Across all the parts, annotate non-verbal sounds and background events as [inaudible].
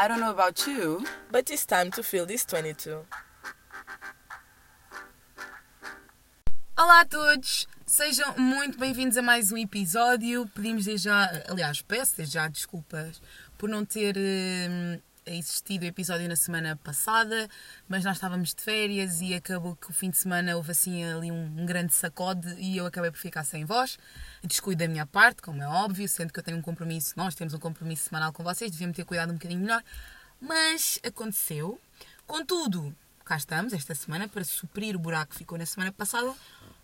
I don't know about you. But it's time to feel this 22. Olá a todos, sejam muito bem-vindos a mais um episódio. Pedimos desde já, aliás, peço desde já desculpas por não ter hum, existido o episódio na semana passada, mas nós estávamos de férias e acabou que o fim de semana houve assim ali um, um grande sacode e eu acabei por ficar sem voz. Descuido da minha parte, como é óbvio, sendo que eu tenho um compromisso, nós temos um compromisso semanal com vocês, devíamos ter cuidado um bocadinho melhor, mas aconteceu. Contudo, cá estamos esta semana para suprir o buraco que ficou na semana passada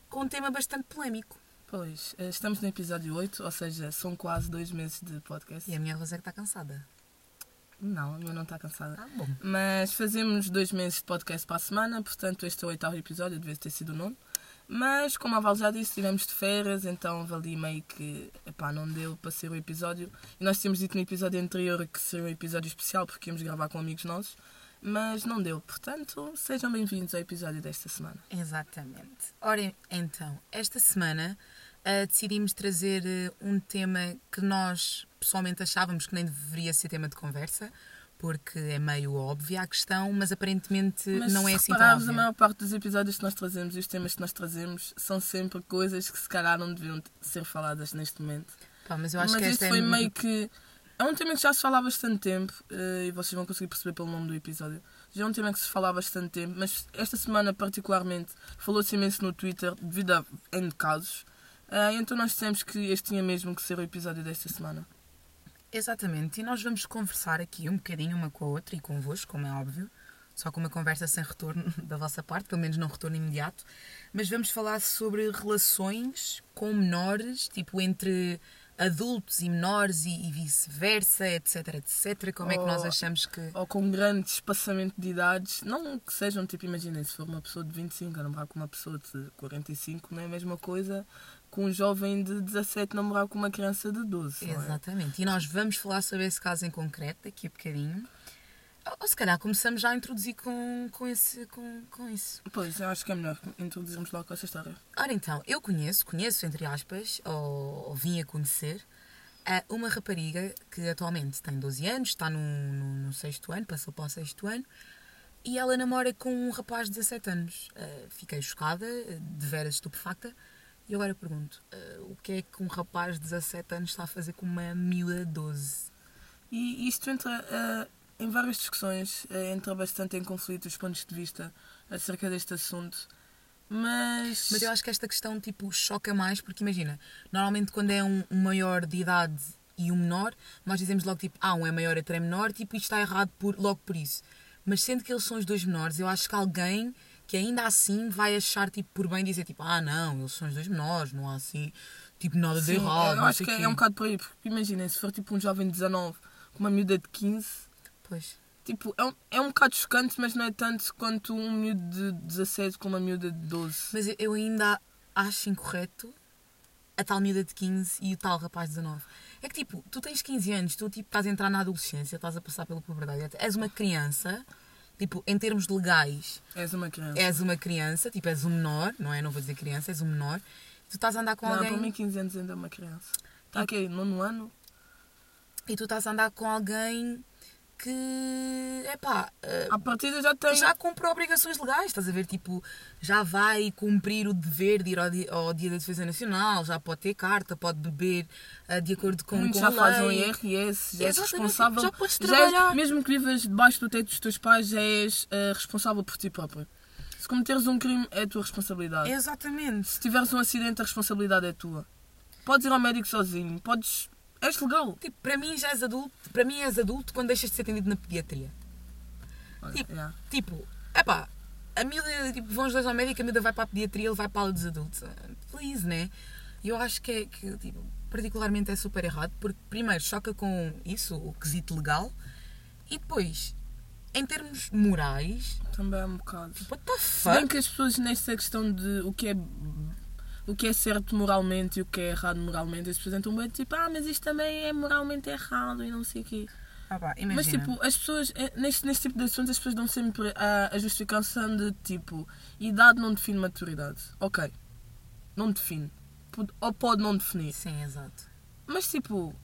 com um tema bastante polémico. Pois, eh, estamos no episódio 8, ou seja, são quase dois meses de podcast. E a minha Rosa é que está cansada. Não, minha não está cansada. Ah, bom. Mas fazemos dois meses de podcast para a semana, portanto este é o oitavo episódio, devia ter sido o nono. Mas, como a Val já disse, tivemos de férias, então valia meio que epá, não deu para ser o episódio. E nós tínhamos dito no episódio anterior que seria um episódio especial porque íamos gravar com amigos nossos, mas não deu. Portanto, sejam bem-vindos ao episódio desta semana. Exatamente. Ora, então, esta semana ah, decidimos trazer ah, um tema que nós pessoalmente achávamos que nem deveria ser tema de conversa, porque é meio óbvia a questão, mas aparentemente Mas não é assim tão repararmos, a óbvia. maior parte dos episódios que nós trazemos e os temas que nós trazemos são sempre coisas que se calhar não deviam ser faladas neste momento. Pá, mas eu acho Mas que isto esta foi é meio que. É um tema que já se fala há bastante tempo eh, e vocês vão conseguir perceber pelo nome do episódio. Já é um tema que se fala há bastante tempo, mas esta semana, particularmente, falou-se imenso no Twitter devido a N casos. Ah, então nós dissemos que este tinha mesmo que ser o episódio desta semana. Exatamente, e nós vamos conversar aqui um bocadinho uma com a outra e convosco, como é óbvio, só com uma conversa sem retorno [laughs] da vossa parte, pelo menos não retorno imediato, mas vamos falar sobre relações com menores, tipo entre adultos e menores e, e vice-versa, etc, etc. Como é que nós achamos que. Ou com grande espaçamento de idades, não que sejam, tipo, imaginem, se for uma pessoa de 25 a namorar com uma pessoa de 45, não é a mesma coisa que um jovem de 17 namorar com uma criança de 12. não é? Exatamente, e nós vamos falar sobre esse caso em concreto daqui a bocadinho. Ou, se calhar começamos já a introduzir com, com, esse, com, com isso. Pois, eu acho que é melhor introduzirmos logo com essa história. Ora então, eu conheço, conheço entre aspas, ou, ou vim a conhecer, eh, uma rapariga que atualmente tem 12 anos, está no, no, no sexto ano, passou para o sexto ano, e ela namora com um rapaz de 17 anos. Eh, fiquei chocada, eh, de veras estupefacta, e agora pergunto, o que é que um rapaz de 17 anos está a fazer com uma miúda de 12? E isto entra eh, em várias discussões, eh, entra bastante em conflito os pontos de vista acerca deste assunto. Mas. Mas eu acho que esta questão tipo choca mais porque imagina, normalmente quando é um, um maior de idade e um menor, nós dizemos logo tipo, ah, um é maior, outro é menor, tipo, isto está errado por, logo por isso. Mas sendo que eles são os dois menores, eu acho que alguém que ainda assim vai achar tipo por bem dizer tipo, ah não, eles são os dois menores, não há assim tipo nada de Sim, errado. eu acho que é, é um bocado por aí, porque imaginem, se for tipo um jovem de 19 com uma miúda de 15, Pois. tipo, é um, é um bocado chocante, mas não é tanto quanto um miúdo de 17 com uma miúda de 12. Mas eu- ainda acho incorreto a tal miúda de 15 e o tal rapaz de 19. É que tipo, tu tens 15 anos, tu tipo, estás a entrar na adolescência, estás a passar pela puberdade, és uma criança, tipo, em termos legais, És uma criança. és uma criança, tipo, és um menor, não é? Não vou dizer criança, és um menor. Tu estás a andar com não, alguém para mim 15 anos ainda é uma criança. Está aqui, nono ano. e tu estás a andar com alguém que, epá, eh, À partida já tem. já cumpriu obrigações legais, estás a ver? Tipo, já vai cumprir o dever de ir ao dia, ao dia da Defesa Nacional, já pode ter carta, pode beber eh, de acordo com, Muitos com já um a lei. IRS, já és responsável. já podes és- trabalhar. mesmo que vivas debaixo do teto dos teus pais, já és eh, responsável por ti próprio. Se cometeres um crime, é a tua responsabilidade. Exatamente. Se tiveres um acidente, a responsabilidade é tua. Podes ir ao médico sozinho, podes. És legal. Tipo, para mim já és adulto, para mim és adulto quando deixas de ser atendido na pediatria. Olha, Tipo, yeah. Tipo, epá, a miúda, tipo, vão os dois ao médico, a miúda vai para a pediatria, ele vai para a aula dos adultos. Please, né? E eu acho que, é, que tipo, particularmente é super errado, porque primeiro choca com isso, o quesito legal, e depois, em termos morais, Também é um bocado. what the Se bem fuck? que as pessoas nesta questão de o que é o que é certo moralmente e o que é errado moralmente, as pessoas entram bem tipo, ah, mas isto também é moralmente errado e não sei o quê. Ah, pá, Mas tipo, as pessoas, eh, neste, neste tipo de assuntos, as pessoas dão sempre a, a justificação de tipo, idade não define maturidade. Ok. Não define. Ou pode não definir. Sim, exato. Mas tipo.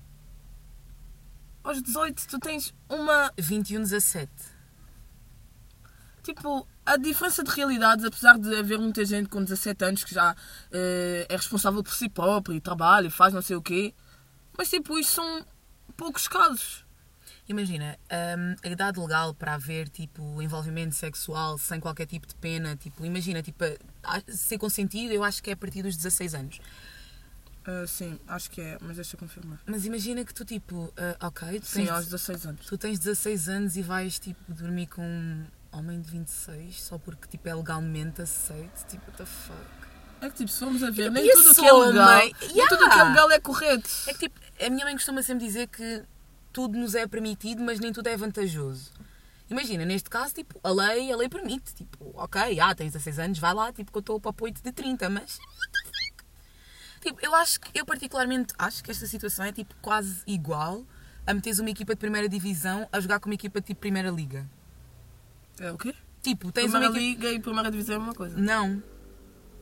aos 18 tu tens uma 21, 17. Tipo, a diferença de realidades, apesar de haver muita gente com 17 anos que já eh, é responsável por si próprio e trabalha e faz não sei o quê, mas tipo, isso são poucos casos. Imagina, hum, a idade legal para haver tipo envolvimento sexual sem qualquer tipo de pena, tipo, imagina, tipo, a- ser consentido, eu acho que é a partir dos 16 anos. Ah, sim, acho que é, mas deixa eu confirmar. Mas imagina que tu tipo, ah, ok, tu Sim, tens, aos 16 anos. tu tens 16 anos e vais tipo dormir com homem de 26 só porque tipo é legalmente aceito, tipo, what the fuck. É que tipo, se formos a ver, E nem a tudo o que é legal, mãe- nem Yeah! tudo o que é legal é correto. É que tipo, a minha mãe costuma sempre dizer que tudo nos é permitido, mas nem tudo é vantajoso. Imagina, neste caso, tipo, a lei, a lei permite. Tipo, ok, ah, tens 16 anos, vai lá, tipo, que eu estou para o apoio de 30, mas. Tipo, eu acho que, eu particularmente acho que esta situação é tipo quase igual a meteres uma equipa de primeira divisão a jogar com uma equipa de tipo primeira liga. É o quê? Tipo, tens Primeira uma liga e primeira divisão é uma coisa. Não,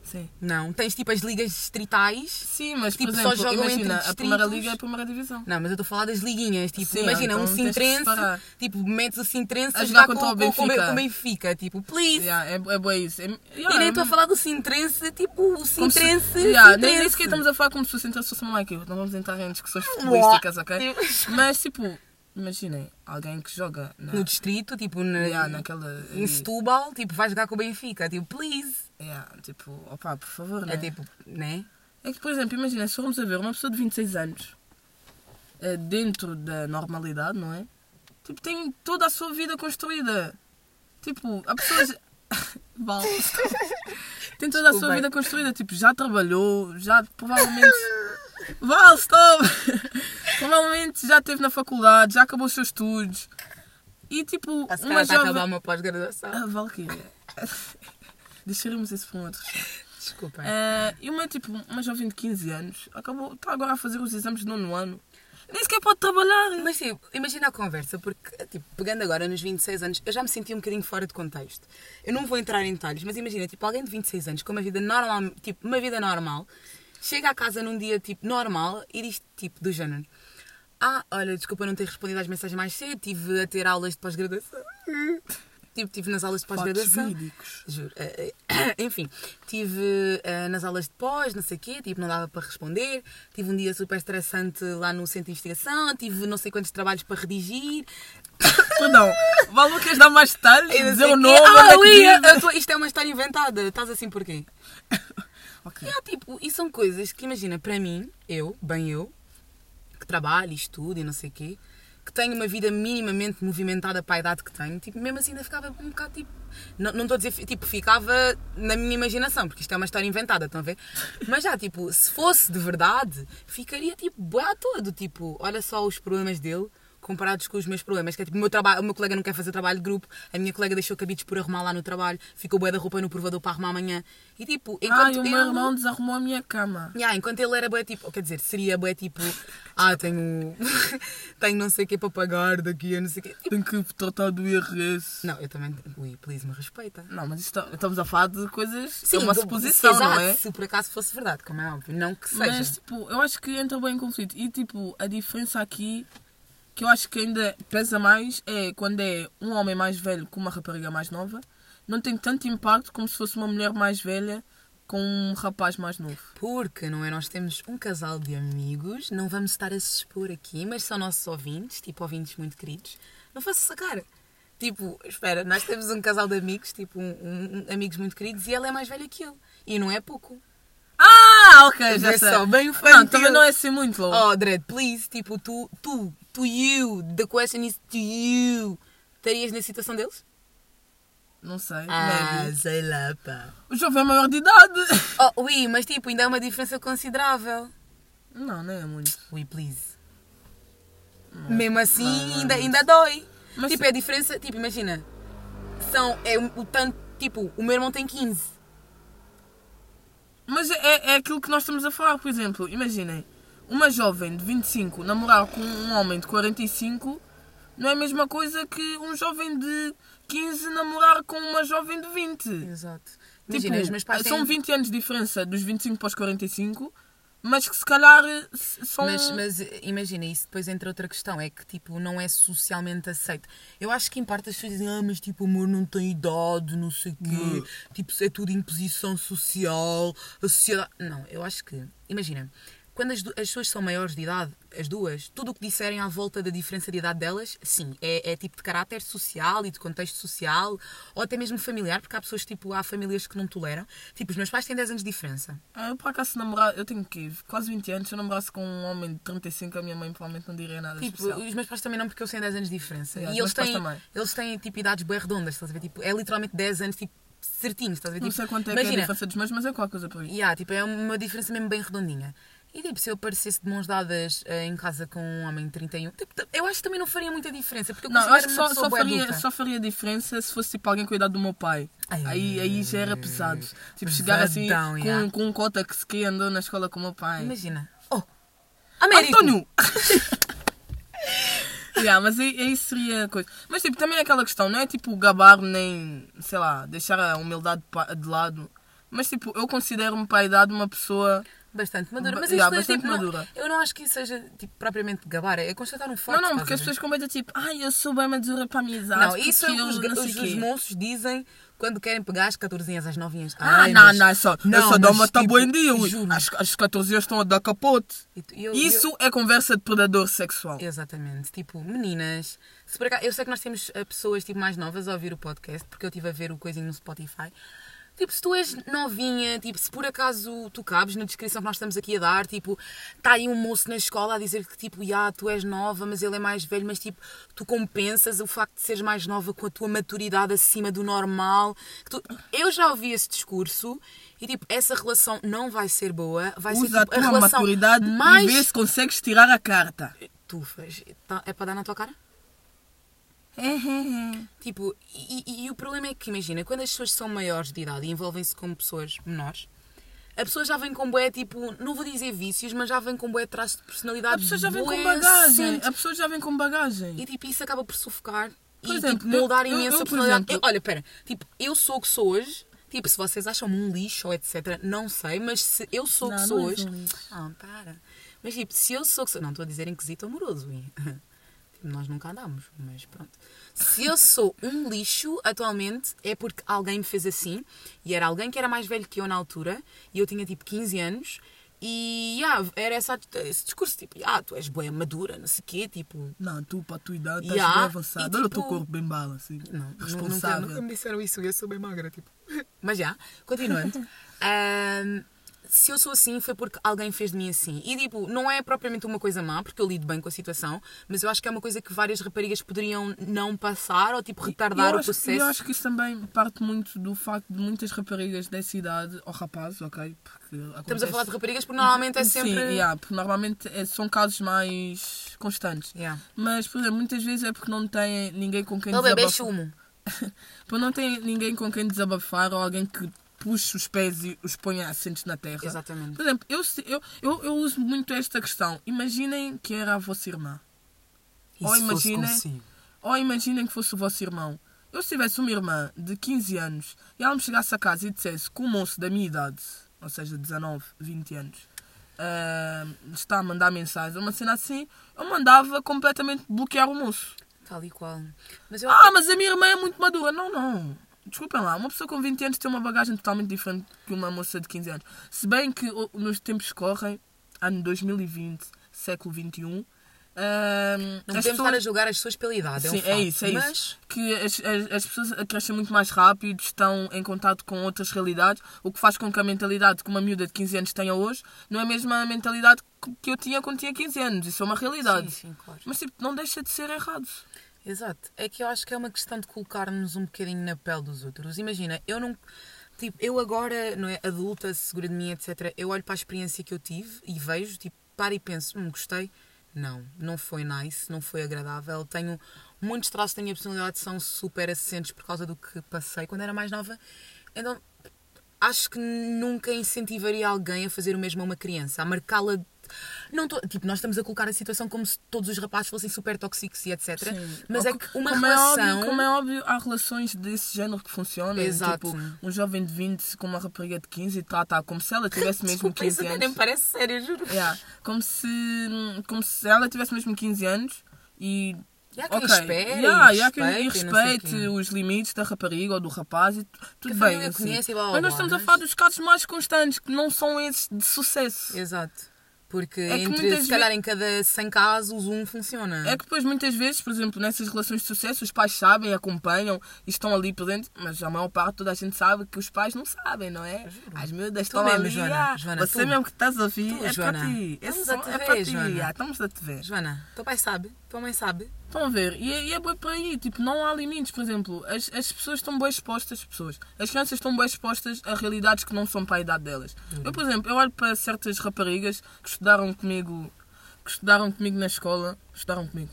Sim. não. Tens tipo as ligas distritais. Sim, mas Tipo, por só exemplo, jogam entre imagina, a primeira liga é a primeira divisão. Não, mas eu estou a falar das liguinhas. Tipo, Sim, imagina, então um Sintrense, tipo, metes o Sintrense A a, jogar jogar com, o Benfica. com o Benfica. Tipo, please. Yeah, é, é boa isso. É, E yeah, nem é- estou a falar do Sintrense, tipo, o como se- Sintrense. Yeah, nem, nem Sintrense. sequer estamos a falar como se o Sintrense fosse uma like Não vamos entrar em discussões futebolísticas, ok? Mas tipo, imaginem, alguém que joga na, No distrito, tipo, na, yeah, naquela. em Setúbal, tipo, vai jogar com o Benfica. Tipo, please. Yeah, tipo, opá, por favor, né? É tipo, né? É que, por exemplo, imagina, se formos a ver uma pessoa de 26 anos eh, dentro da normalidade, não é? Tipo, tem toda a sua vida construída. Tipo, a pessoa. já- Val. tem toda a sua vida construída. Tipo, já trabalhou, já provavelmente. Val, stop! Provavelmente já esteve na faculdade, já acabou os seus estudos. E tipo, A se uma a jovem. acabar uma pós-graduação. A Valkyria. [laughs] Deixaremos isso para um outro show. Desculpem. Eh, e uma, tipo, uma jovem de 15 anos acabou, está agora a fazer os exames de nono ano. Nem sequer pode trabalhar. Mas tipo, imagina a conversa, porque, tipo, pegando agora nos 26 anos, eu já me senti um bocadinho fora de contexto. Eu não vou entrar em detalhes, mas imagina, tipo, alguém de 26 anos com uma vida normal, tipo, uma vida normal, chega à casa num dia, tipo, normal e diz, tipo, do género. Ah, olha, desculpa não ter respondido às mensagens mais cedo, tive a ter aulas de pós-graduação. Tipo, tive nas aulas de pós-graduação. Juro. Eh, eh, [coughs] Enfim, tive eh, nas aulas de pós, não sei o quê, tipo, não dava para responder. Tive um dia super estressante lá no centro de investigação. Tive não sei quantos trabalhos para redigir. [coughs] Perdão, Val, não queres dar mais detalhes? Dizer o nome? Ah, é isto é uma história inventada. Estás assim porquê? [laughs] Ok. E, há, tipo, e são coisas que, imagina, para mim, eu, bem eu, que trabalho e estudo e não sei o quê, que tenho uma vida minimamente movimentada para a idade que tenho, tipo, mesmo assim ainda ficava um bocado tipo. Não não estou a dizer, tipo, ficava na minha imaginação, porque isto é uma história inventada, estão a ver? Mas já, tipo, se fosse de verdade, ficaria tipo, boa todo, tipo, olha só os problemas dele. Comparados com os meus problemas, que é tipo, o meu, trabalho, o meu colega não quer fazer trabalho de grupo, a minha colega deixou cabides por arrumar lá no trabalho, ficou bué da roupa no provador para arrumar amanhã. E tipo, Ai, enquanto o meu ele- irmão desarrumou a minha cama. Yeah, enquanto ele era bué tipo, quer dizer, seria bué tipo, [laughs] ah, tenho, [laughs] tenho não sei o que para pagar daqui a não sei o quê. Tipo, Tenho que tratar do IRS. não, eu também, ui, please, me respeita. Não, mas isto, estamos a falar de coisas. é uma do- suposição, exato, não é? Se por acaso fosse verdade, como é óbvio, não que seja. Mas, tipo, eu acho que entra bem em conflito. E, tipo, a diferença aqui, que eu acho que ainda pesa mais, é quando é um homem mais velho com uma rapariga mais nova, não tem tanto impacto como se fosse uma mulher mais velha com um rapaz mais novo. Porque, não é? Nós temos um casal de amigos, não vamos estar a se expor aqui, mas são nossos ouvintes, tipo ouvintes muito queridos. Não faço sacar. Tipo, espera, nós temos um casal de amigos, tipo, um, um- amigos muito queridos, e ela é mais velha que ele. E não é pouco. Ah, ok, já Vê sei. só, bem Não, infantil. também não é assim muito louco. Oh, Dredd, please, tipo, tu, tu, to you, the question is to you. Estarias na situação deles? Não sei. Ah, maybe. sei lá, pá. O jovem é maior de idade. [laughs] Oh, ui, mas tipo, ainda é uma diferença considerável. Não, nem é muito. Ui, please. Mesmo assim, não, não é ainda, ainda dói. Mas tipo, é a diferença, tipo, imagina. São, é o, o tanto, tipo, o meu irmão tem 15. Mas é, é aquilo que nós estamos a falar, por exemplo. Imaginem, uma jovem de 25 namorar com um homem de 45 não é a mesma coisa que um jovem de 15 namorar com uma jovem de 20. Exato. Tipo, Imagina, os meus pais são têm... 20 anos de diferença dos 25 para os 45, mas que se calhar s- são. Mas, mas imagina, isso depois entra outra questão, é que tipo, não é socialmente aceito. Eu acho que em parte as pessoas dizem, ah, mas tipo, amor não tem idade, não sei o quê, tipo, é tudo imposição social, a sociedade. Não, eu acho que, imagina, quando as, as pessoas são maiores de idade, as duas, tudo o que disserem à volta da diferença de idade delas, sim, é, é tipo de caráter social e de contexto social, ou até mesmo familiar, porque há pessoas, tipo, há famílias que não toleram. Tipo, os meus pais têm 10 anos de diferença. Ah, Eu, por acaso, namorar, eu tenho que quase 20 anos. Se eu namorasse com um homem de 35, a minha mãe provavelmente não diria nada Tipo, especial. os meus pais também não, porque eles têm 10 anos de diferença. Yeah, e eles têm, eles têm tipo idades bem redondas, estás a ver? Tipo, é literalmente 10 anos, tipo, certinhos, estás a ver? Não Tipo, sei quanto é que é a imagina, diferença dos meus, mas é qualquer coisa por aí. yeah, tipo, é uma diferença mesmo bem redondinha. E tipo, se eu aparecesse de mãos dadas eh, em casa com um homem de 31, tipo, eu acho que também não faria muita diferença. Porque eu Não, eu acho que só, só, faria, adulta. só faria diferença se fosse tipo alguém com a idade do meu pai. Ai, aí, aí já era pesado. Tipo, chegar assim com, com um cota que se que andou na escola com o meu pai. Imagina. Oh! Américo! António! [laughs] yeah, mas aí, aí seria coisa. Mas tipo, também é aquela questão, não é tipo gabar nem, sei lá, deixar a humildade de lado. Mas tipo, eu considero-me para a idade uma pessoa. Bastante madura. Mas yeah, isto é, tipo, não- madura. eu não acho que isso seja tipo, propriamente gabar, é constatar um facto. não, não, porque as pessoas comentam tipo, ai, eu sou bem madura para a amizade. Não, isso é os, eu não os, os quê." moços dizem quando querem pegar as 14 às 9 Ah, Ai, não, mas- não, é só, Não, eu só dou mas, uma tipo, em dia. As, as 14 anos estão a dar capote. Eu- Isso é conversa de predador sexual. eu- exatamente. Tipo, meninas. Se por acaso, eu sei que nós temos eh, pessoas tipo, mais novas a ouvir o podcast, porque eu estive a ver o coisinho no Spotify. Tipo, se tu és novinha, tipo, se por acaso tu cabes na descrição que nós estamos aqui a dar, tipo, está aí um moço na escola a dizer que, tipo, já, tu és nova, mas ele é mais velho, mas, tipo, tu compensas o facto de seres mais nova com a tua maturidade acima do normal. Tu- Eu já ouvi esse discurso e, tipo, essa relação não vai ser boa, vai ser, Usa a tipo, a tua relação maturidade mais... e vê se consegues tirar a carta. Tu faz. Tá- É para dar na tua cara? Tipo, e, e- e o problema é que, imagina, quando as pessoas são maiores de idade e envolvem-se com pessoas menores, a pessoa já vem com bué, tipo, não vou dizer vícios, mas já vem com bué traço de personalidade. A pessoa já vem com bagagem. assente. A pessoa já vem com bagagem. E tipo, isso acaba por sufocar Por e exemplo, tipo, moldar eu- eu- imenso eu, a por personalidade. exemplo- Eu- olha, pera, tipo, eu sou o que sou hoje. Tipo, se vocês acham-me um lixo ou etc, não sei, mas se eu sou o que Não, sou não és hoje. um. Ah, para. Mas tipo, se eu sou o que sou. Não estou a dizer inquisito amoroso, [laughs] nós nunca andamos, mas pronto. Se eu sou um lixo atualmente é porque alguém me fez assim e era alguém que era mais velho que eu na altura e eu tinha tipo 15 anos e yeah, era essa, esse discurso tipo, ah, tu és boa madura, não sei o quê, tipo, Não, tu, para a tua idade, estás Yeah, bem avançado. e Olha o teu tipo- corpo bem bala, assim. Não, nunca, Responsável. nunca me disseram isso, eu sou bem magra, tipo. Mas já, continuando. [laughs] Ahm, se eu sou assim, foi porque alguém fez de mim assim. E tipo, não é propriamente uma coisa má, porque eu lido bem com a situação, mas eu acho que é uma coisa que várias raparigas poderiam não passar ou tipo retardar eu o acho, processo. Eu acho que isso também parte muito do facto de muitas raparigas dessa idade, ou rapazes, ok? Porque Estamos a falar de raparigas porque normalmente é sempre. Sim, yeah, porque normalmente é- são casos mais constantes. Yeah. Mas, por exemplo, muitas vezes é porque não têm ninguém com quem Ele bebê desabafar. chumo. [laughs] Porque não tem ninguém com quem desabafar ou alguém que puxe os pés e os ponha assentos na terra. Exatamente. Por exemplo, eu, eu, eu, eu uso muito esta questão. Imaginem que era a vossa irmã. E Ou consigo? Ou imaginem que fosse o vosso irmão. Eu se tivesse uma irmã de 15 anos e ela me chegasse a casa e dissesse que um moço da minha idade, ou seja, 19, 20 anos, ah, está a mandar mensagem, uma cena assim, eu mandava completamente bloquear o moço. Tal e qual. Mas eu. Ah, mas a minha irmã é muito madura. Não, não. Desculpem lá, uma pessoa com 20 anos tem uma bagagem totalmente diferente que uma moça de 15 anos. Se bem que nos tempos correm, ano 2020, século XXI, ah, não podemos pessoas- estar a julgar as pessoas pela idade. é um Sim, facto. é isso, é Mas, isso. Que as, as, as pessoas crescem muito mais rápido, estão em contato com outras realidades, o que faz com que a mentalidade que uma miúda de 15 anos tenha hoje não é a mesma mentalidade que- que eu tinha quando tinha 15 anos. Isso é uma realidade. Sim, sim, claro. Mas tipo, não deixa de ser errado. Exato. É que eu acho que é uma questão de colocarmos um bocadinho na pele dos outros. Imagina, eu não. Tipo, eu agora, não é, adulta, segura de mim, etc., eu olho para a experiência que eu tive e vejo, tipo, paro e penso, hum, gostei. Não, não foi nice, não foi agradável. Tenho muitos traços da minha personalidade são super assentes por causa do que passei quando era mais nova. Então, acho que nunca incentivaria alguém a fazer o mesmo a uma criança, a marcá-la Não tô, tipo, nós estamos a colocar a situação como se todos os rapazes fossem super tóxicos e etc. Sim. Mas Ou é que uma como relação. É óbvio, como é óbvio, há relações desse género que funcionam. Exato. Tipo, um jovem de 20 com uma rapariga de 15 e trata como se ela tivesse [laughs] mesmo Desculpa, 15 isso anos. nem me parece sério, juro. Yeah. Como, se, como se ela tivesse mesmo 15 anos e. E há quem ok, espere, yeah, e respeite, sei respeite os limites da rapariga ou do rapaz e tu- tudo bem. assim. conhece blá, blá, Mas nós estamos a falar dos casos mais constantes, que não são esses de sucesso. Exato. Porque É entre, se calhar, em cada 100 casos, um funciona. É que depois muitas vezes, por exemplo, nessas relações de sucesso, os pais sabem, acompanham e estão ali presentes, mas a maior parte toda a gente sabe que os pais não sabem, não é? As miúdas estão mesmo, ali. Joana, ah, Joana, você tu. mesmo que estás a ouvir, Tu, é Joana. para ti. Estamos a te é ver, para ti. Joana. ah, estamos a te ver. Joana, teu pai sabe, tua mãe sabe. Estão a ver? E, é- e é bem por aí, tipo, não há limites, por exemplo, as, as pessoas estão bem expostas, pessoas, as crianças estão bem expostas a realidades que não são para a idade delas. Eu, por exemplo, eu olho para certas raparigas que estudaram comigo, que estudaram comigo na escola, estudaram comigo,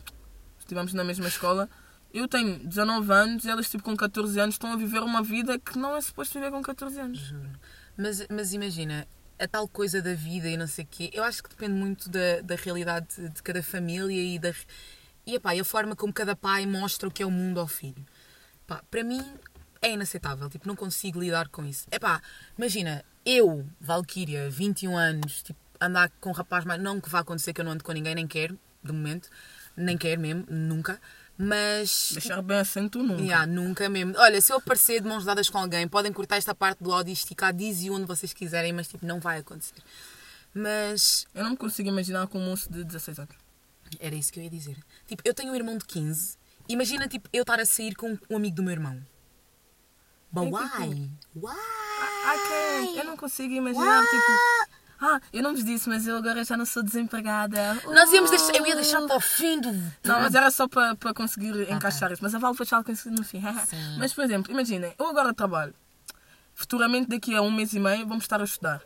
estivemos na mesma escola, eu tenho 19 anos e elas, tipo, com 14 anos estão a viver uma vida que não é suposto viver com 14 anos. Juro. Mas, mas imagina, a tal coisa da vida e não sei o quê, eu acho que depende muito da, da realidade de, de cada família e da e, epá, e a forma como cada pai mostra o que é o mundo ao filho. Pá, para mim é inaceitável, tipo, não consigo lidar com isso. Epá, imagina, eu, Valkyria, 21 anos, tipo, andar com um rapaz mais. Não que vá acontecer que eu não ando com ninguém, nem quero, de momento, nem quero mesmo, nunca. Mas Deixar bem assento nunca. Yeah, nunca mesmo. Olha, se eu aparecer de mãos dadas com alguém, podem cortar esta parte do áudio e esticar, dizem onde vocês quiserem, mas tipo, não vai acontecer. Mas Eu não me consigo imaginar com um moço de 16 anos. Era isso que eu ia dizer. Tipo, eu tenho um irmão de 15. Imagina, tipo, eu estar a sair com um amigo do meu irmão. But É why? Why? I can't. Eu não consigo imaginar, tipo. Ah, eu não vos disse, mas eu agora já não sou desempregada. Nós íamos deixar, eu ia deixar para o fim do. Não, mas era só para, para conseguir encaixar isso. Mas a Val depois fala no fim. [laughs] Mas, por exemplo, imaginem, eu agora trabalho. Futuramente, daqui a um mês e meio, vamos estar a estudar.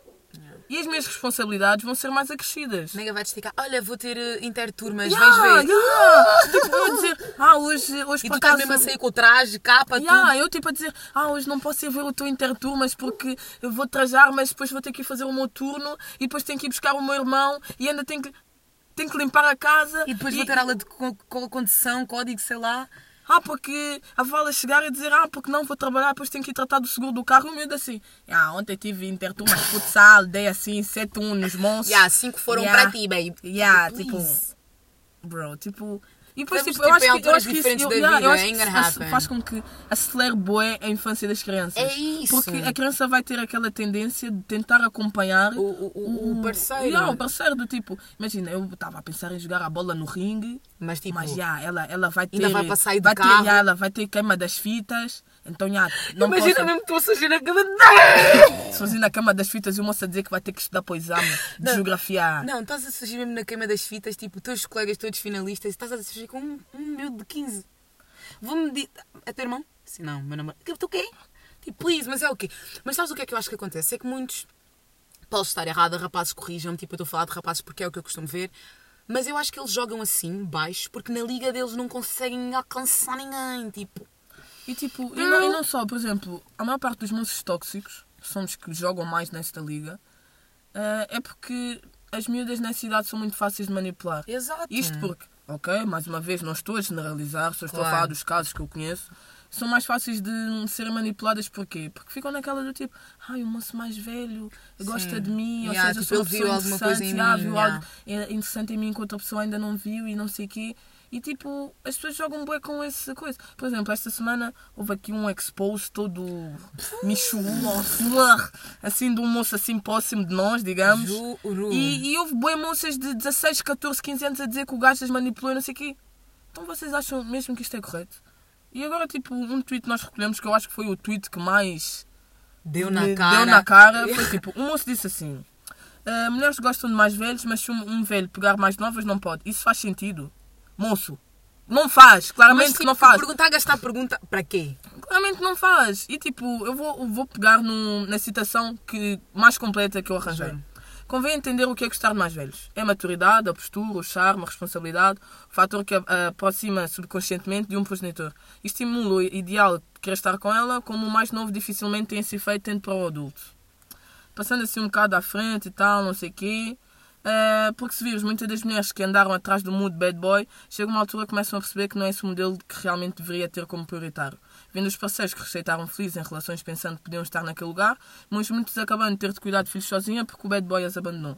E as minhas responsabilidades vão ser mais acrescidas. Nega vai te esticar. Olha, vou ter uh, interturmas, Yeah, vais ver. yeah. [laughs] Tipo, eu a dizer, ah, hoje, hoje E por tu estás mesmo a sair com o traje, capa, Yeah, tudo. eu tipo a dizer, ah, hoje não posso ir ver o teu interturmas porque eu vou trajar, mas depois vou ter que ir fazer o meu turno e depois tenho que ir buscar o meu irmão e ainda tenho que, tenho que limpar a casa. E depois vou ter aula de co- co- condução, código, sei lá. Ah, porque a Vala chegar e dizer, ah, porque não vou trabalhar, depois tenho que ir tratar do seguro do carro. E o miúdo assim, ah, ontem tive interturmas de futsal, dei assim 7-1 nos monstros. Já, cinco foram Yeah. para ti, babe. Yeah, tipo, bro, tipo. E depois, Estamos, tipo, eu tipo, acho que, eu acho que isso, eu, yeah, eu acho ain't que happen. faz com que acelere bué a infância das crianças. É isso. Porque a criança vai ter aquela tendência de tentar acompanhar O, o, o, parceiro. Yeah, o parceiro do tipo, imagina, eu estava a pensar em jogar a bola no ringue, Mas tipo, mas já, ela, ela vai ter. Ainda vai para sair do vai ter, carro. já, ela vai ter queima das fitas, então já, não imagina posso, mesmo que estou a surgir na cama. fazer na cama das fitas e o moço a dizer que vai ter que estudar para o exame de Não. geografia. Não, estás a surgir mesmo na queima das fitas, tipo, teus colegas todos finalistas, estás a surgir com um, um miúdo de 15. Vou-me dizer. É teu irmão? Sim, não, meu namorado. Tu o quê? Tipo, please, mas é o quê? Mas sabes o que é que eu acho que acontece? É que muitos. Posso estar errada, rapazes corrijam-me, tipo, eu estou a falar de rapazes porque é o que eu costumo ver. Mas eu acho que eles jogam assim, baixo, porque na liga deles não conseguem alcançar ninguém. Tipo, E tipo, e não, e não só, por exemplo, a maior parte dos moços tóxicos, são os que jogam mais nesta liga, eh, é porque as miúdas nessa idade são muito fáceis de manipular. exato. Isto porque, ok, mais uma vez, não estou a generalizar, só estou a Claro. falar dos casos que eu conheço, são mais fáceis de serem manipuladas porquê? Porque ficam naquela do tipo, ai, o moço mais velho gosta Sim. de mim, ou Yeah, seja, tipo, sou uma pessoa interessante, mim, viu yeah. algo interessante em mim que outra pessoa ainda não viu e não sei o quê. E tipo, as pessoas jogam bué com essa coisa. Por exemplo, esta semana houve aqui um expose todo michulo, [laughs] assim, de um moço assim próximo de nós, digamos. Juro. E, e houve boas moças de 16, 14, 15 anos a dizer que o gajo as manipulou e não sei o quê. Então vocês acham mesmo que isto é correto? E agora, tipo, um tweet nós recolhemos que eu acho que foi o tweet que mais Deu na me cara. deu na cara. [laughs] Foi tipo, um moço disse assim: "Ah, mulheres gostam de mais velhos, mas se um, um velho pegar mais novas, não pode. Isso faz sentido. Moço, não faz. Claramente Mas, que não tipo, faz. perguntar a gastar pergunta para quê? Claramente não faz. E tipo, eu vou, vou pegar no- na citação que, mais completa que eu arranjei. Juro. Convém entender o que é gostar de mais velhos. É a maturidade, a postura, o charme, a responsabilidade, o fator que a- aproxima subconscientemente de um progenitor. Estimula o ideal de querer estar com ela, como o mais novo dificilmente tem esse efeito tendo para o adulto. Passando assim um bocado à frente e tal, não sei o quê. Uh, porque se vires muitas das mulheres que andaram atrás do mood bad boy, chega uma altura que começam a perceber que não é esse o modelo que realmente deveria ter como prioritário. Vendo os parceiros que receitaram felizes em relações pensando que podiam estar naquele lugar, muitos, muitos acabando de ter de cuidar de filhos sozinha porque o bad boy as abandonou.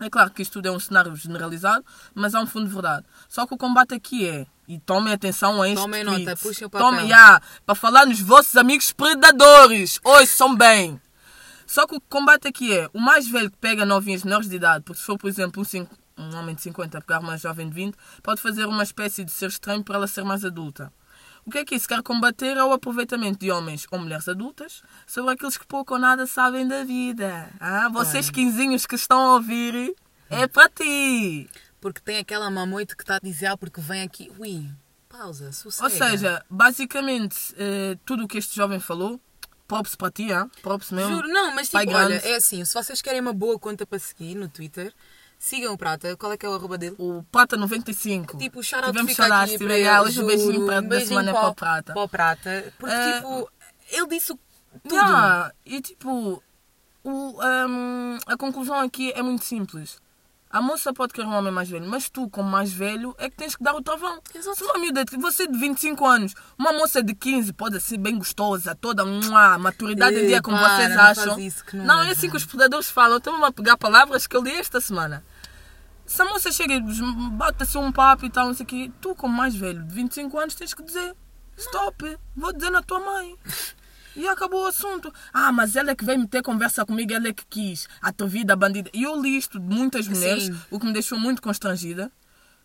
É claro que isto tudo é um cenário generalizado, mas há um fundo de verdade. Só que o combate aqui é, e tomem atenção a este Tomem tweet. nota, puxem o papel. Tomem, yeah, para falar nos vossos amigos predadores. Ouçam bem. Só que o combate aqui é o mais velho que pega novinhas menores de idade, porque se for, por exemplo, um, cinco- um homem de 50 pegar uma jovem de 20, pode fazer uma espécie de ser estranho para ela ser mais adulta. O que é que isso quer combater é o aproveitamento de homens ou mulheres adultas sobre aqueles que pouco ou nada sabem da vida. Ah, vocês quinzinhos que estão a ouvir, é para ti. Porque tem aquela mamoite que está a dizer, ah, porque vem aqui. Ui, pausa, sossega. Ou seja, basicamente, eh, tudo o que este jovem falou, props para ti, ah? props mesmo. Juro, não, mas tipo, olha, é assim, se vocês querem uma boa conta para seguir no Twitter, sigam o Prata. Qual é que é o arroba dele? O Prata 95. Tipo, o shout-out Tivemos fica shout-out, aqui para ele, Hoje o beijinho para, Um da semana para para o- Prata. Para o Prata. Porque, Eh, tipo, ele disse tudo. Yeah, e tipo, o, hum, a conclusão aqui é muito simples. A moça pode querer um homem mais velho, mas tu, como mais velho, é que tens que dar o travão. Exato. Se uma miúda, de- você de 25 anos, uma moça de 15 pode ser bem gostosa, toda mua, maturidade em dia, como para, vocês não acham. isso que não não, é é assim que os predadores falam. Estão a pegar palavras que eu li esta semana. Se a moça chega e bate assim um papo e tal, não sei o quê, tu, como mais velho, de 25 anos, tens que dizer: Stop, vou dizer na tua mãe. [laughs] E acabou o assunto. Ah, mas ela é que veio meter conversa comigo, ela é que quis. A tua vida bandida. E eu li isto de muitas mulheres, Sim. o que me deixou muito constrangida.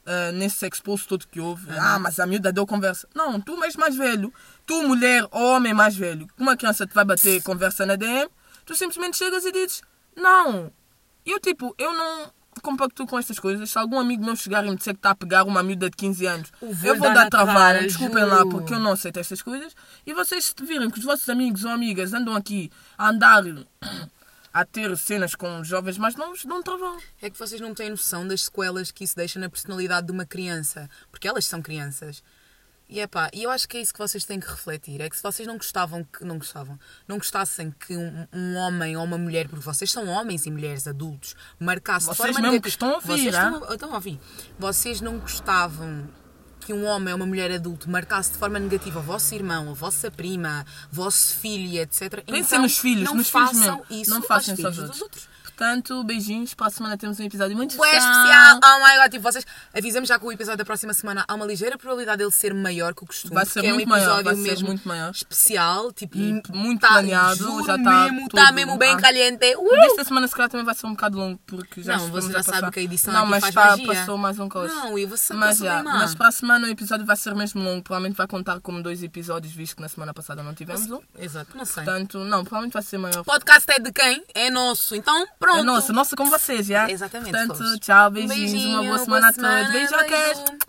ah, nesse expulso todo que houve. Ah, mas a miúda deu conversa. Não, tu és mais velho. Tu, mulher ou homem mais velho, uma criança te vai bater conversa na DM, tu simplesmente chegas e dizes, não. E eu, tipo, eu não compacto com estas coisas. Se algum amigo meu chegar e me disser que está a pegar uma miúda de 15 anos, eu vou dar dar cara, Desculpem lá, porque eu não aceito estas coisas. E vocês, se virem que os vossos amigos ou amigas andam aqui a andar a ter cenas com jovens mais novos, dão um travão. É que vocês não têm noção das sequelas que isso deixa na personalidade de uma criança. Porque elas são crianças. E é pá, e eu acho que é isso que vocês têm que refletir. É que se vocês não gostavam, que não gostavam, não gostassem que um, um homem ou uma mulher, porque vocês são homens e mulheres adultos, marcasse Vocês de forma mesmo negativa- que estão a ouvir, Vocês estão, estão a ouvir. Vocês não gostavam que um homem ou uma mulher adulto marcasse de forma negativa o vosso irmão, a vossa prima, vosso filho, etc. Pensem então, nos filhos, não nos filhos façam mesmo. isso Não façam aos filhos outros. outros. Portanto, beijinhos. Para a semana temos um episódio muito Bué especial. especial! Oh my god, tipo, vocês avisamos já que o episódio da próxima semana há uma ligeira probabilidade dele ser maior que o costume. Vai ser porque é um muito maior, vai ser mesmo muito maior. especial, tipo, M- muito tá- planeado, já tá mesmo, tá mesmo bem caliente. Uh! Desta semana, se calhar, também vai ser um bocado longo, porque já Não, você já sabe que a edição Não, mas tá, passou mais um coisa. Não, e você Mas, já, mas para a semana o episódio vai ser mesmo longo. Provavelmente vai contar como dois episódios, visto que na semana passada não tivemos um. Exato, não sei. Portanto, não, provavelmente vai ser maior. O podcast é de quem? É nosso. Então, pronto. É nossa, nossa como vocês, já? Exatamente, Portanto, tchau, Um beijinhos, beijinho, uma boa boa semana a semana, todos. Beijocas! beijo.